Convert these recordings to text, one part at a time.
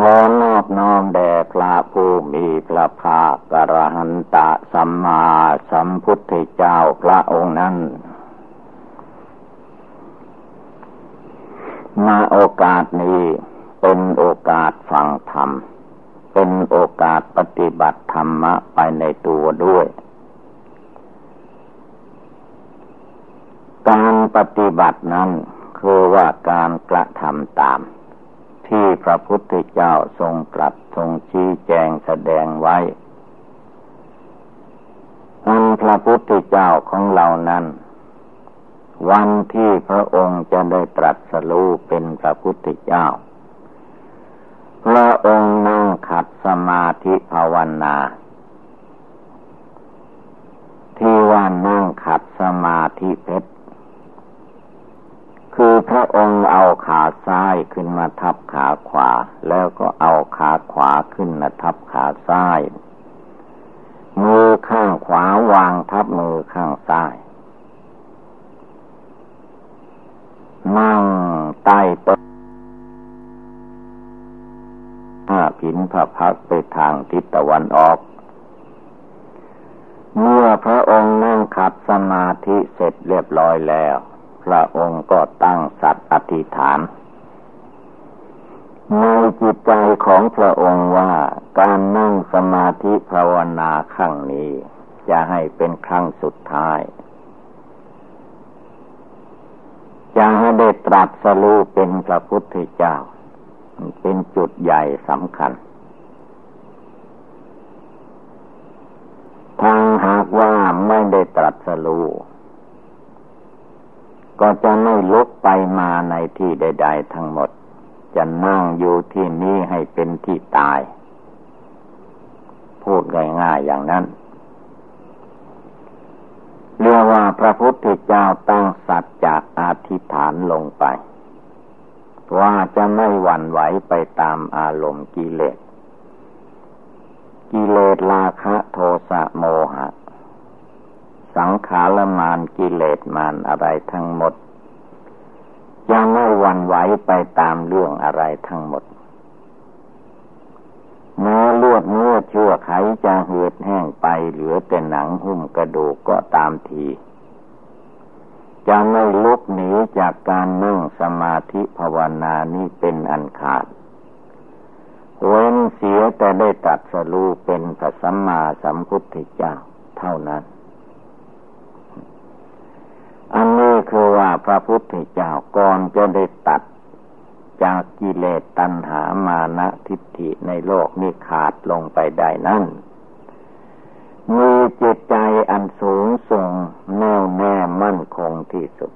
ขอนอบน้อมแด่พระผู้มีพระภาคกระหันตะสัมมาสัมพุทธเจ้าพระองค์นั้นมาโอกาสนี้เป็นโอกาสฟังธรรม เป็นโอกาสปฏิบัติธรรมะไปในตัวด้วย การปฏิบัตินั้นคือว่าการกระทำตาม ที่พระพุทธเจ้าทรงตรัสทรงชี้แจงแสดงไว้อันพระพุทธเจ้าของเรานั้น วันที่พระองค์จะได้ตรัสรู้เป็นพระพุทธเจ้า พระองค์นั่งขัดสมาธิภาวนาที่ว่านั่งขัดสมาธิเพชร คือพระองค์เอาขาซ้ายขึ้นมาทับขาขวา แล้วก็เอาขาขวาขึ้นมาทับขาซ้าย มือข้างขวาวางทับมือข้างซ้ายนั่งใต้ต้นผ้าผินผ้าพักไปทางทิศตะวันออก เมื่อพระองค์นั่งขัดสมาธิเสร็จเรียบร้อยแล้ว พระองค์ก็ตั้งสัตว์อธิษฐานในจิตใจของพระองค์ว่าการนั่งสมาธิภาวนาครั้งนี้ จะให้เป็นครั้งสุดท้ายจะให้ได้ตรัสรู้เป็นพระพุทธเจ้า เป็นจุดใหญ่สำคัญ ทางหากว่าไม่ได้ตรัสรู้ ก็จะไม่ลุกไปมาในที่ใด ๆ ทั้งหมด จะนั่งอยู่ที่นี้ให้เป็นที่ตาย พูดง่ายๆอย่างนั้นเรียกว่าพระพุทธเจ้าตั้งสัจจะอธิษฐานลงไป ว่าจะไม่หวั่นไหวไปตามอารมณ์กิเลส กิเลสราคะโทสะโมหะ สังขารมานกิเลสมานอะไรทั้งหมด ยังไม่วันไหวไปตามเรื่องอะไรทั้งหมดเนื้อลวดเนื้อชั่วไขจะเหือดแห้งไปเหลือแต่หนังหุ้มกระดูกก็ตามทีจะไม่ลุกหนีจากการนั่งสมาธิภาวนานี้เป็นอันขาด เว้นเสียแต่ได้ตัดสรูเป็นพระสัมมาสัมพุทธเจ้าเท่านั้น อันนี้คือว่าพระพุทธเจ้าก่อนจะได้ตัด จากกิเลสตัณหามานะทิฏฐิในโลกนี้ขาดลงไปได้นั่นมีจิตใจอันสูงส่งแน่วแน่มั่นคงที่สุด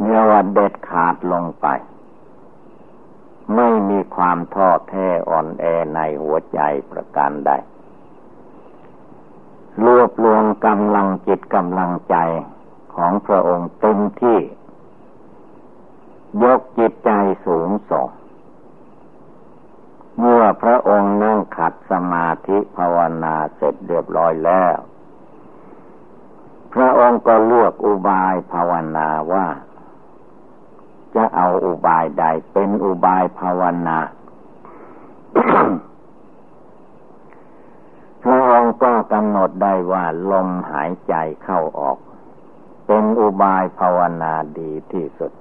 เนื้อว่าเด็ดขาดลงไป ไม่มีความท้อแท้อ่อนแอในหัวใจประการใด รวบรวมกำลังจิตกำลังใจของพระองค์เต็มที่ ยกจิตใจสูงส่ง เมื่อพระองค์นั่งขัดสมาธิภาวนาเสร็จเรียบร้อยแล้ว พระองค์ก็เลือกอุบายภาวนาว่า จะเอาอุบายใดเป็นอุบายภาวนา พระองค์ก็กำหนดได้ว่าลมหายใจเข้าออก เป็นอุบายภาวนาดีที่สุด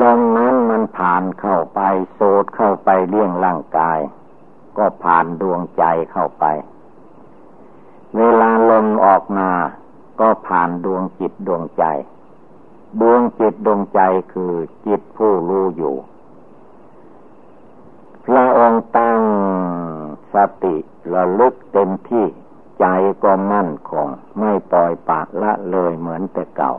ลมนั้นมันผ่านเข้าไปโสดเข้าไปเลี้ยงร่างกาย ก็ผ่านดวงใจเข้าไป เวลาลมออกมาก็ผ่านดวงจิตดวงใจ ดวงจิตดวงใจคือจิตผู้รู้อยู่ พระองค์ตั้งสติระลึกเต็มที่ใจก็มั่นคง ไม่ปล่อยปากละเลยเหมือนแต่เก่า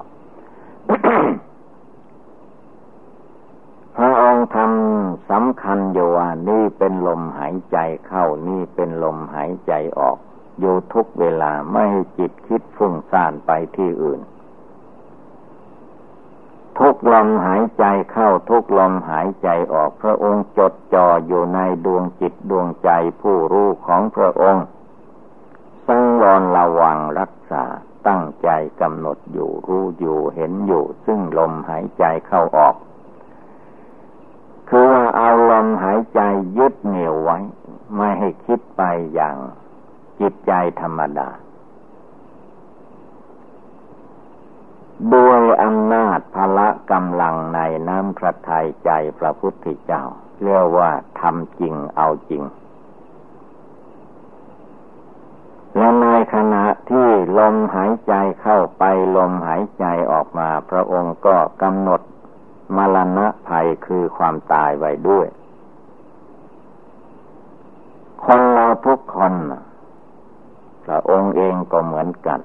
พระองค์ทำสำคัญอยู่ว่านี่เป็นลมหายใจเข้านี่เป็นลมหายใจออก อยู่ทุกเวลาไม่ให้จิตคิดฟุ้งซ่านไปที่อื่น ทุกลมหายใจเข้าทุกลมหายใจออกพระองค์จดจ่ออยู่ในดวงจิตดวงใจผู้รู้ของพระองค์สังวรระวังรักษาตั้งใจกำหนดอยู่รู้อยู่เห็นอยู่ ซึ่งลมหายใจเข้าออก คือว่าเอาลมหายใจยึดเหนี่ยวไว้ ไม่ให้คิดไปอย่างจิตใจธรรมดา ด้วยอำนาจพละกำลังในน้ำพระทัยใจพระพุทธเจ้า เรียกว่าทำจริงเอาจริง และในขณะที่ลมหายใจเข้าไปลมหายใจออกมา พระองค์ก็กำหนดมรณะภัยคือความตายไว้ด้วย คนเราทุกคนพระองค์เองก็เหมือนกัน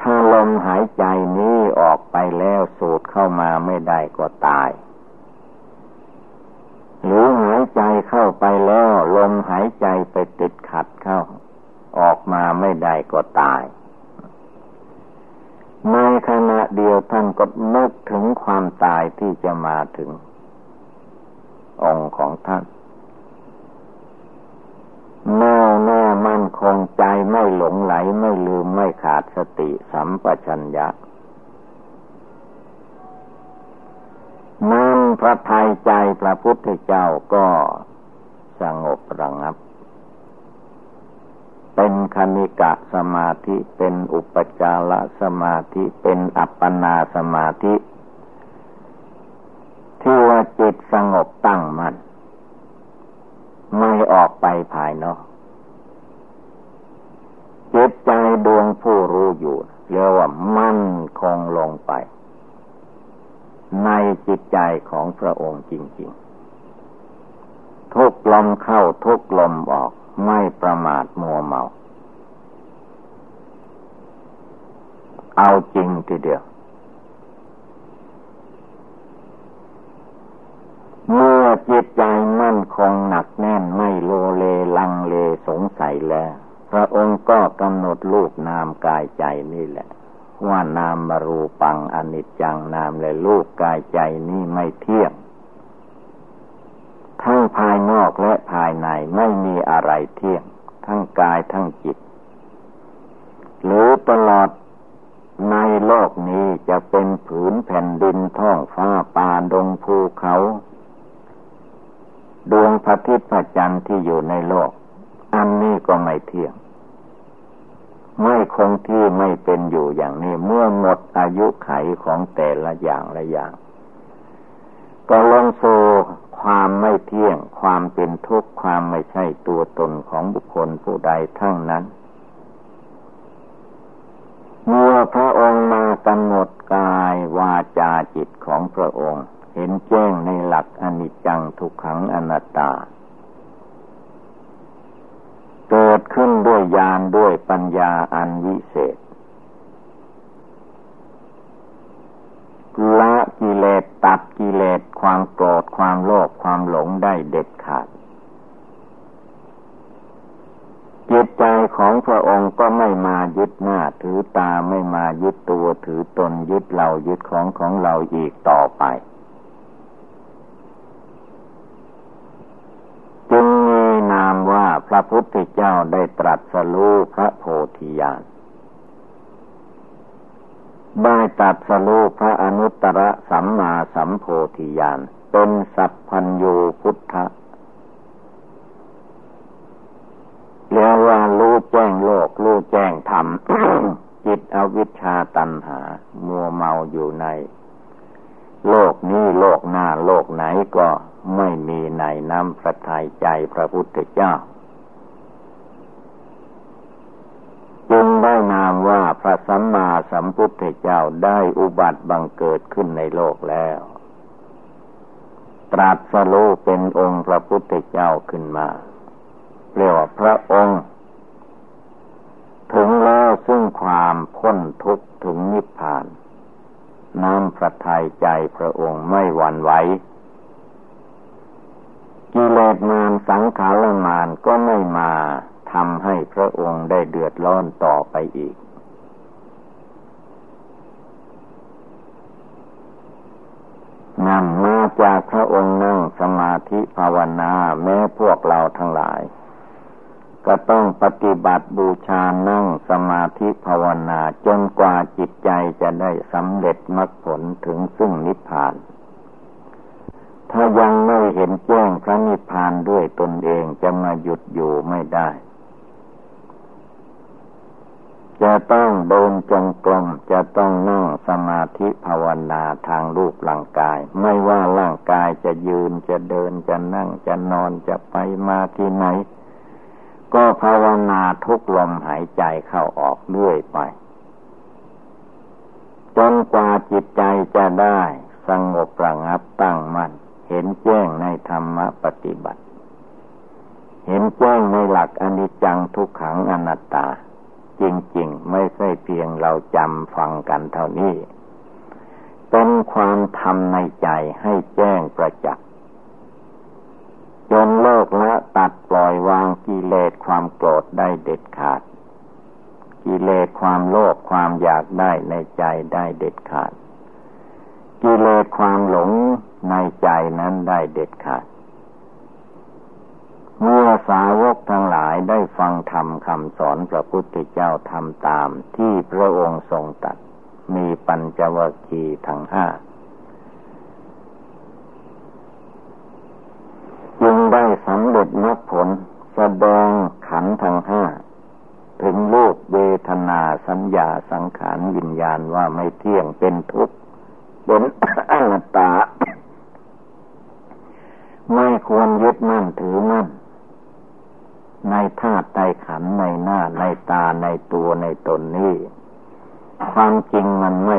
ถ้าลมหายใจนี้ออกไปแล้วสูดเข้ามาไม่ได้ก็ตาย หรือหายใจเข้าไปแล้วลมหายใจไปติดขัดเข้า ออกมาไม่ได้ก็ตาย ในขณะเดียวท่านก็นึกถึงความตายที่จะมาถึง องค์ของท่าน แน่แน่มั่นคงใจไม่หลงไหลไม่ลืมไม่ขาดสติสัมปชัญญะนั่นพระทัยใจพระพุทธเจ้าก็สงบระงับ เป็นคณิกะสมาธิเป็นอุปจารสมาธิเป็นอัปปนาสมาธิที่ว่าจิตสงบตั้งมัน่น ไม่ออกไปภายนอกจิตใจดวงผู้รู้อยู่เรียกว่ามั่นคงลงไป ในจิตใจของพระองค์จริง ๆ ทุกลมเข้าทุกลมออกไม่ประมาทมัวเมา เอาจริงทีเดียว เมื่อ จิตใจมั่นคงหนักแน่นไม่โลเลลังเลสงสัยแล้ว พระองค์ก็กำหนดรูปนามกายใจนี่แหละ ว่านามมารูปังอนิจจังนามและรูปกายใจนี่ไม่เที่ยงทั้งภายนอกและภายในไม่มีอะไรเที่ยง ทั้งกายทั้งจิต หรือตลอดในโลกนี้จะเป็นผืนแผ่นดินท้องฟ้าป่าดงภูเขา ดวงพระทิตย์พระจันทร์ที่อยู่ในโลก อันนี้ก็ไม่เที่ยง ไม่คงที่ไม่เป็นอยู่อย่างนี้ เมื่อหมดอายุไขของแต่ละอย่างละอย่าง ก็ลงโซความไม่เที่ยง ความเป็นทุกข์ความไม่ใช่ตัวตนของบุคคลผู้ใดทั้งนั้นเมื่อพระองค์มากำหนดกายวาจาจิตของพระองค์ เห็นแจ้งในหลักอนิจจังทุกขังอนัตตา เกิดขึ้นด้วยญาณด้วยปัญญาอันวิเศษละกิเลสตัดกิเลสความโกรธความโลภความหลงได้เด็ดขาดจิตใจของพระองค์ก็ไม่มายึดหน้าถือตาไม่มายึดตัวถือตนยึดเรายึดของของเราอีกต่อไป พระพุทธเจ้าได้ตรัสรู้พระโพธิญาณได้ตรัสรูพระอนุตตรสัมมาสัมโพธิญาณเป็นสัพพัญญูพุทธะเรียกว่ารู้แจ้งโลกรู้แจ้งธรรมจิตอวิชชาตันหา มัวเมาอยู่ใน โลกนี้โลกหน้าโลกไหนก็ไม่มีในน้ำพระทัยใจพระพุทธเจ้า จึงได้นามว่าพระสัมมาสัมพุทธเจ้าได้อุบัติบังเกิดขึ้นในโลกแล้ว ตรัสรู้เป็นองค์พระพุทธเจ้าขึ้นมาเรียกว่าพระองค์ ถึงแล้วซึ่งความพ้นทุกข์ถึงนิพพาน น้ำพระทัยใจพระองค์ไม่หวั่นไหวกิเลสมารสังขารมารก็ไม่มา ทำให้พระองค์ได้เดือดร้อนต่อไปอีก นั่นมาจากพระองค์นั่งสมาธิภาวนาแม้พวกเราทั้งหลาย ก็ต้องปฏิบัติบูชานั่งสมาธิภาวนาจนกว่าจิตใจจะได้สำเร็จมรรคผลถึงซึ่งนิพพานถ้ายังไม่เห็นแจ้งพระนิพพานด้วยตนเองจะมาหยุดอยู่ไม่ได้ จะต้องเดินจงกรมจะต้องนั่งสมาธิภาวนาทางรูปร่างกาย ไม่ว่าร่างกายจะยืนจะเดินจะนั่งจะนอนจะไปมาที่ไหน ก็ภาวนาทุกลมหายใจเข้าออกเรื่อยไปจนกว่าจิตใจจะได้สงบระงับตั้งมั่นเห็นแจ้งในธรรมปฏิบัติ เห็นแจ้งในหลักอนิจจังทุกขังอนัตตา จริง ๆ ไม่ใช่เพียงเราจำฟังกันเท่านี้ เป็นความทำในใจให้แจ้งประจักษ์จนเลิกละตัดปล่อยวางกิเลสความโกรธได้เด็ดขาด กิเลสความโลภความอยากได้ในใจได้เด็ดขาด กิเลสความหลงในใจนั้นได้เด็ดขาด เมื่อสาวกทั้งหลายได้ฟังธรรมคำสอนพระพุทธเจ้าทำตามที่พระองค์ทรงตัด มีปัญจวัคคีย์ทั้งห้าจึงได้สำเร็จมรรคผลแสดงขันทั้งห้า ถึงรูปเวทนาสัญญาสังขารวิญญาณว่าไม่เที่ยงเป็นทุกข์เป็นอนัตตา ไม่ควรยึดมั่นถือมั่นในธาตุในขันในหน้าในตาในตัว ในตนนี้ ความจริงมันไม่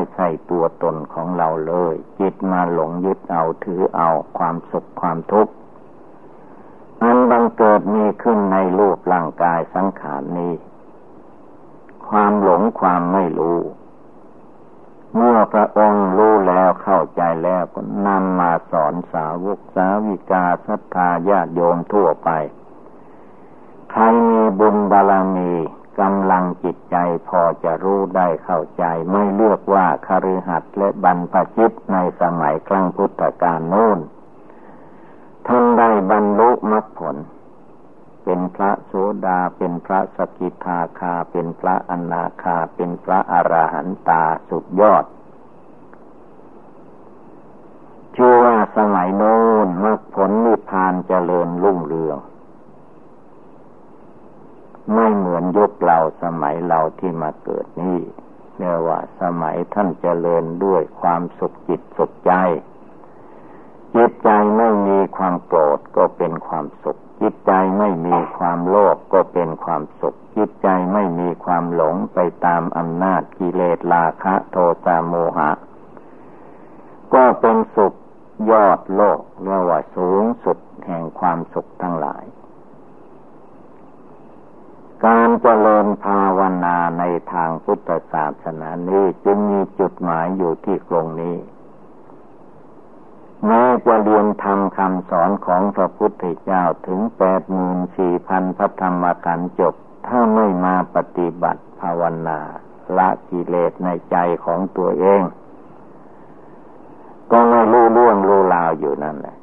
าลโน้นท่านได้บรรลุมรรคผล เป็นพระโสดาเป็นพระสกิทาคา เป็นพระอนาคา เป็นพระอราหันตาสุดยอดชื่อว่าสมัยโน้นมรรคผลนิพพานเจริญรุ่งเรืองไม่เหมือนยุคเราสมัยเราที่มาเกิดนี่เรียกว่าสมัยท่านเจริญด้วยความสุขจิตสุขใจ จิตใจไม่มีความโกรธก็เป็นความสุข จิตใจไม่มีความโลภก็เป็นความสุข จิตใจไม่มีความหลงไปตามอำนาจกิเลสราคะ โทสะโมหะ ก็เป็นสุขยอดโลกเรียกว่าสูงสุดแห่งความสุขทั้งหลาย การเจริญภาวนาในทางพุทธศาสนานี้จึงมีจุดหมายอยู่ที่ตรงนี้ แม้จะเรียนทำคำสอนของพระพุทธเจ้าถึงแปดหมื่นสี่พันพระธรรมขันธ์จบ ถ้าไม่มาปฏิบัติภาวนาละกิเลสในใจของตัวเอง ก็ไม่รู้ล่วงรู้ลาวอยู่นั่นแหละ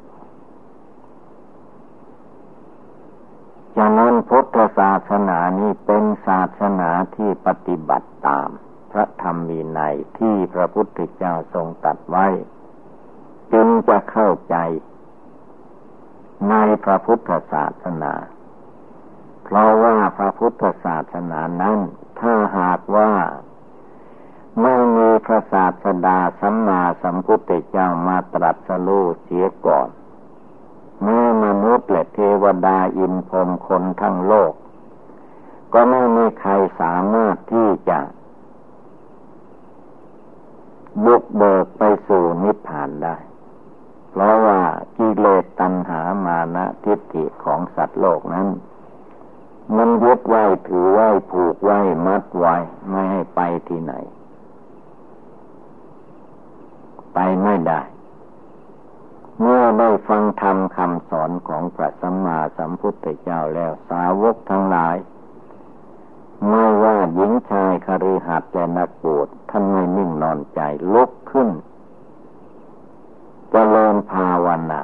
ฉะนั้นพุทธศาสนานี้เป็นศาสนาที่ปฏิบัติตาม พระธรรมมีในที่พระพุทธเจ้าทรงตัดไว้ จึงจะเข้าใจ ในพระพุทธศาสนา เพราะว่าพระพุทธศาสนานั้น ถ้าหากว่าไม่มีพระศาสดาสัมมาสัมพุทธเจ้ามาตรัสรู้เสียก่อนเมื่อมนุษย์และเทวดาอินพรมคนทั้งโลก ก็ไม่มีใครสามารถที่จะบุกเบิกไปสู่นิพพานได้ เพราะว่ากิเลสตัณหามานะทิฏฐิของสัตว์โลกนั้นมันยึดไว้ถือไว้ผูกไว้มัดไว้ไม่ให้ไปที่ไหน ไปไม่ได้ เมื่อได้ฟังธรรมคำสอนของพระสัมมาสัมพุทธเจ้าแล้วสาวกทั้งหลาย ไม่ว่าหญิงชายคฤหัสถ์และนักบวชท่านไม่นิ่งนอนใจลุกขึ้น จเจริญภาวนา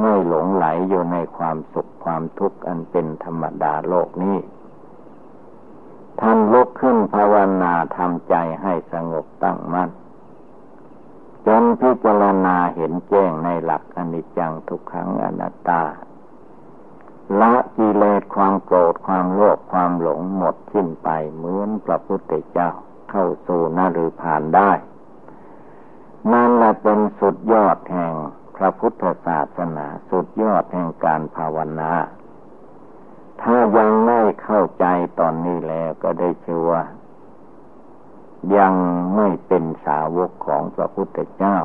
ไม่หลงไหลอยู่ในความสุขความทุกข์อันเป็นธรรมดาโลกนี้ ท่านลุกขึ้นภาวนาทำใจให้สงบตั้งมั่นจนพิจารณาเห็นแจ้งในหลักอนิจจังทุกขังอนัตตา ละกิเลสความโกรธความโลภความหลงหมดสิ้นไปเหมือนพระพุทธเจ้าเข้าสู่นฤพานได้ นั่นแหละเป็นสุดยอดแห่งพระพุทธศาสนา สุดยอดแห่งการภาวนา ถ้ายังไม่เข้าใจตอนนี้แล้วก็ได้ชื่อว่ายังไม่เป็นสาวกของพระพุทธเจ้า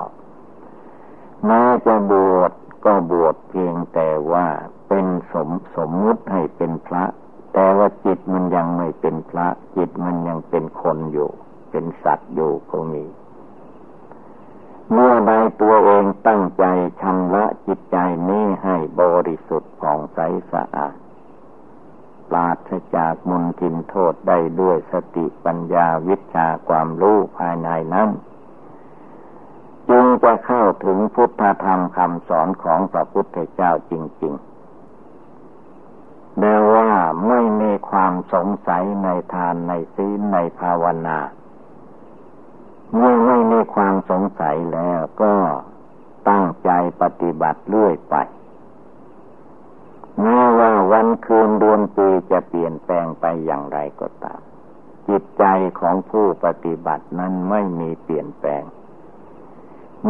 แม้จะบวชก็บวชเพียงแต่ว่าเป็นสมสมมุติให้เป็นพระ แต่ว่าจิตมันยังไม่เป็นพระ จิตมันยังเป็นคนอยู่ เป็นสัตว์อยู่ก็มี เมื่อใดตัวเองตั้งใจชำระจิตใจนี้ให้บริสุทธิ์ผ่องใสสะอาดปราศจากมนทินโทษได้ด้วยสติปัญญาวิชาความรู้ภายในนั้นจึงจะเข้าถึงพุทธธรรมคำสอนของพระพุทธเจ้าจริงๆแต่ว่าไม่มีความสงสัยในทานในศีลในภาวนา เมื่อไม่มีความสงสัยแล้วก็ตั้งใจปฏิบัติเรื่อยไปแม้ว่าวันคืนเดือนปีจะเปลี่ยนแปลงไปอย่างไรก็ตาม จิตใจของผู้ปฏิบัตินั้นไม่มีเปลี่ยนแปลง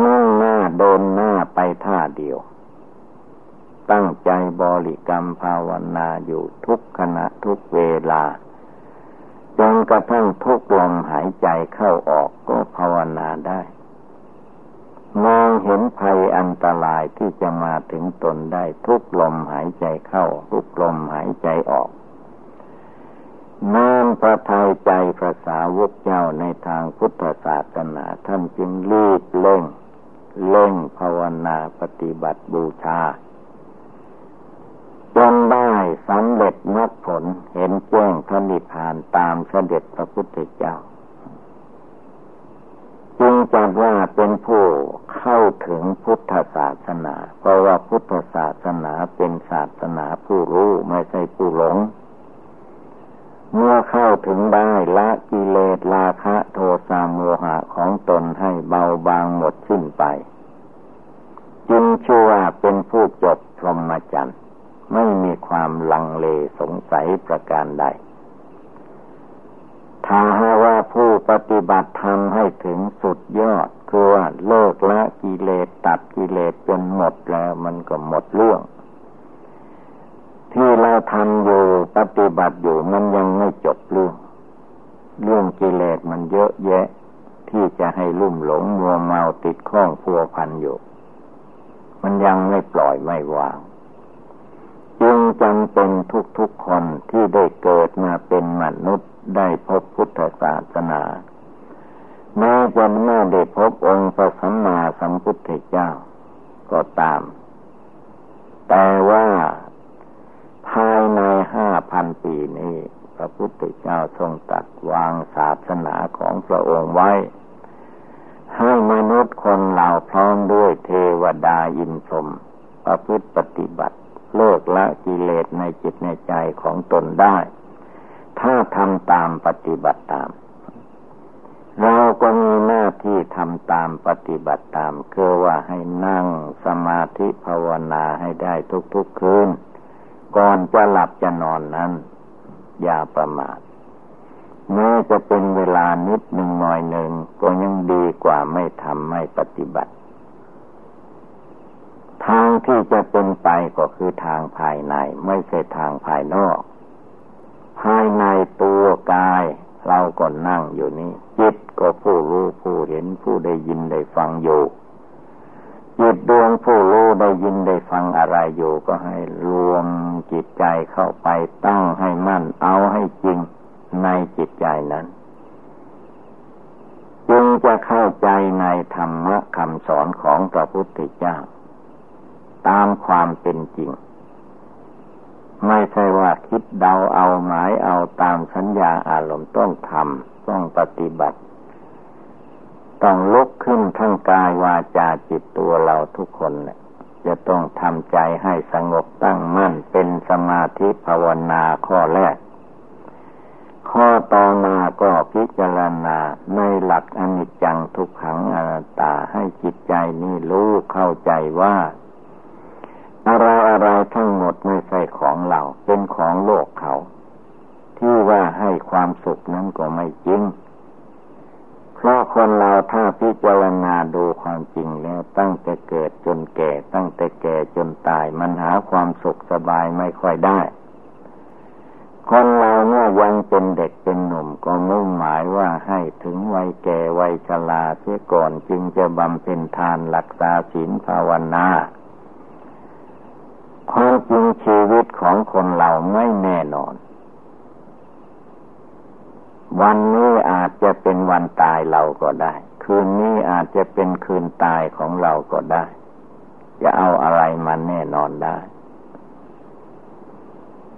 มุ่งหน้าโดนหน้าไปท่าเดียว ตั้งใจบริกรรมภาวนาอยู่ทุกขณะทุกเวลา จนกระทั่งทุกลมหายใจเข้าออกก็ภาวนาได้ มองเห็นภัยอันตรายที่จะมาถึงตนได้ทุกลมหายใจเข้า ทุกลมหายใจออกน้อมประทัยใจพระสาวกเจ้าในทางพุทธศาสนาท่านจึงรีบเล่งเล่งภาวนาปฏิบัติบูชา จนได้สำเร็จมรรคผลเห็นแจ้งพระนิพพานตามเสด็จพระพุทธเจ้า จึงจัดว่าเป็นผู้เข้าถึงพุทธศาสนา เพราะว่าพุทธศาสนาเป็นศาสนาผู้รู้ไม่ใช่ผู้หลง เมื่อเข้าถึงได้ละกิเลสราคะโทสะโมหะของตนให้เบาบางหมดสิ้นไป จึงชื่อว่าเป็นผู้จบพรหมจรรย์ ไม่มีความลังเลสงสัยประการใด ถ้าหาว่าผู้ปฏิบัติธรรมให้ถึงสุดยอดคือว่าเลิกละกิเลสตัดกิเลสจนหมดแล้วมันก็หมดเรื่อง ที่เราทำอยู่ปฏิบัติอยู่มันยังไม่จบเรื่อง เรื่องกิเลสมันเยอะแยะ ที่จะให้ลุ่มหลงมัวเมาติดข้องพัวพันอยู่ มันยังไม่ปล่อยไม่วาง จึงจำเป็นทุกๆคนที่ได้เกิดมาเป็นมนุษย์ได้พบพุทธศาสนาแม้จะไม่ได้พบองค์พระสัมมาสัมพุทธเจ้า ก็ตาม แต่ว่าภายในห้าพันปีนี้ พระพุทธเจ้าทรงตัดวางศาสนาของพระองค์ไว้ ให้มนุษย์คนเหล่าพร้อมด้วยเทวดาอินทรมประพฤติปฏิบัติ เลิกละกิเลสในจิตในใจของตนได้ ถ้าทำตามปฏิบัติตาม เราก็มีหน้าที่ทำตามปฏิบัติตามคือว่าให้นั่งสมาธิภาวนาให้ได้ทุกๆคืน ก่อนจะหลับจะนอนนั้น อย่าประมาทแม้จะเป็นเวลานิดหนึ่งหน่อยหนึ่งก็ยังดีกว่าไม่ทำไม่ปฏิบัติ ทางที่จะเป็นไปก็คือทางภายใน ไม่ใช่ทางภายนอก ภายในตัวกาย เราก็นั่งอยู่นี่จิตก็ผู้รู้ผู้เห็นผู้ได้ยินได้ฟังอยู่จิตดวงผู้รู้ได้ยินได้ฟังอะไรอยู่ ก็ให้รวมจิตใจเข้าไปตั้งให้มั่นเอาให้จริงในจิตใจนั้น จึงจะเข้าใจในธรรมะคำสอนของพระพุทธเจ้า ตามความเป็นจริง ไม่ใช่ว่าคิดเดาเอาหมายเอาตามสัญญาอารมณ์ต้องทำต้องปฏิบัติ ต้องลุกขึ้นทั้งกายวาจาจิตตัวเราทุกคนเนี่ยจะต้องทำใจให้สงบตั้งมั่นเป็นสมาธิภาวนาข้อแรก ข้อต่อมาก็พิจารณาในหลักอนิจจังทุกขังอนัตตาให้จิตใจนี้รู้เข้าใจว่า อะไรอะไรทั้งหมดไม่ใช่ของเรา เป็นของโลกเขา ที่ว่าให้ความสุขนั้นก็ไม่จริง เพราะคนเราถ้าพิจารณาดูความจริงแล้ว ตั้งแต่เกิดจนแก่ ตั้งแต่แก่จนตาย มันหาความสุขสบายไม่ค่อยได้คนเราเมื่อยังเป็นเด็กเป็นหนุ่มก็มุ่งหมายว่าให้ถึงวัยแก่วัยชราเสียก่อนจึงจะบำเพ็ญทานรักษาศีลภาวนา ความจริงชีวิตของคนเราไม่แน่นอน วันนี้อาจจะเป็นวันตายเราก็ได้ คืนนี้อาจจะเป็นคืนตายของเราก็ได้ จะเอาอะไรมาแน่นอนได้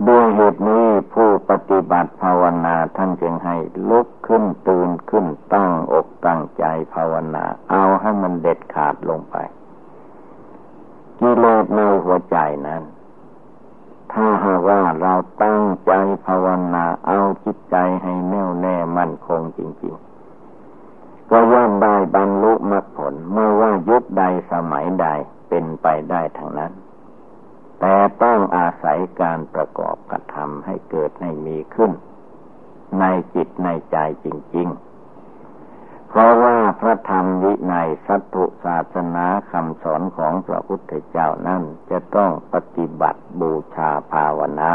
ด้วยเหตุนี้ผู้ปฏิบัติภาวนาท่านจึงให้ลุกขึ้นตื่นขึ้นตั้งอกตั้งใจภาวนา เอาให้มันเด็ดขาดลงไป กิเลสในหัวใจนั้น ถ้าหากว่าเราตั้งใจภาวนาเอาจิตใจให้แน่วแน่มั่นคงจริงๆ ก็ย่อมได้บรรลุมรรคผลเมื่อว่ายุคใดสมัยใดเป็นไปได้ทั้งนั้น แต่ต้องอาศัยการประกอบกระทำให้เกิดให้มีขึ้น ในจิตในใจจริง ๆ ราะว่าพระธรรมวินัยสัตตุศาสนาคำสอนของพระพุทธเจ้านั้นจะต้องปฏิบัติบูชาภาวนา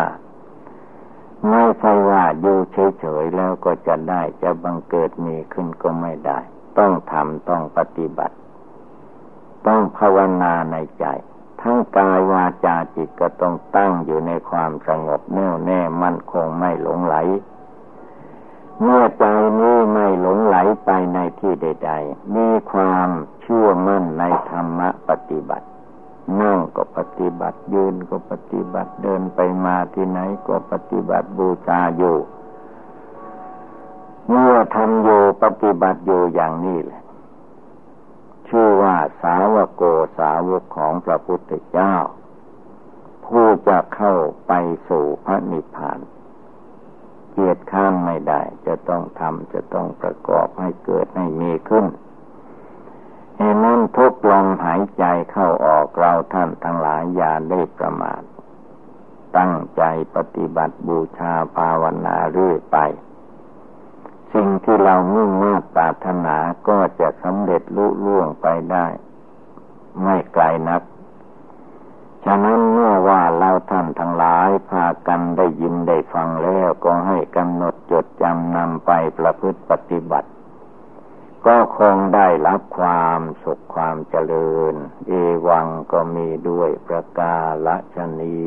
ไม่ใช่ว่าอยู่เฉยๆแล้วก็จะได้จะบังเกิดมีขึ้นก็ไม่ได้ ต้องทำต้องปฏิบัติ ต้องภาวนาในใจ ทั้งกายวาจาจิตก็ต้องตั้งอยู่ในความสงบแน่วแน่มั่นคงไม่หลงไหล เมื่อใจนี้ไม่หลงไหลไปในที่ใด ๆ มีความเชื่อมั่นในธรรมะปฏิบัตินั่งก็ปฏิบัติยืนก็ปฏิบัติเดินไปมาที่ไหนก็ปฏิบัติบูชาอยู่ เมื่อทำอยู่ปฏิบัติอยู่อย่างนี้แหละ ชื่อว่าสาวโกสาวกของพระพุทธเจ้า ผู้จะเข้าไปสู่พระนิพพาน เกียดข้ามไม่ได้ จะต้องทำจะต้องประกอบให้เกิดให้มีขึ้นเหตุนั้นทุกลมหายใจเข้าออกเราท่านทั้งหลายอย่าได้ประมาท ตั้งใจปฏิบัติบูชาภาวนาเรื่อยไป สิ่งที่เรามุ่งมา่ปรารถนาก็จะสำเร็จลุล่วงไปได้ ไม่ไกลนัก ฉะนั้นเมื่อว่าเราท่านทั้งหลายพากันได้ยินได้ ฟังแล้วก็ให้กำหนดจดจำนำไปประพฤติปฏิบัติ ก็คงได้รับความสุขความเจริญ เอวังก็มีด้วยประกาละชนี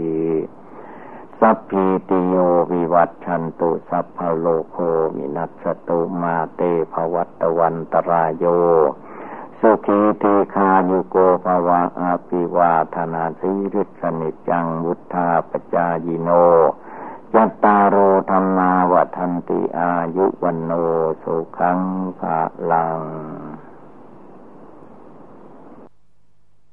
สัพพิติโยวิวัตชันตุสัพพโลโคมินัสตุมาเตภวัตวันตรายโยสุขีตีคาโยโกภวะอาภิวาธนาสีริสนิจังวุธาปจายิโน จัตตารโรธรรมาวัฒนติอายุวันโนสุขังภาลัง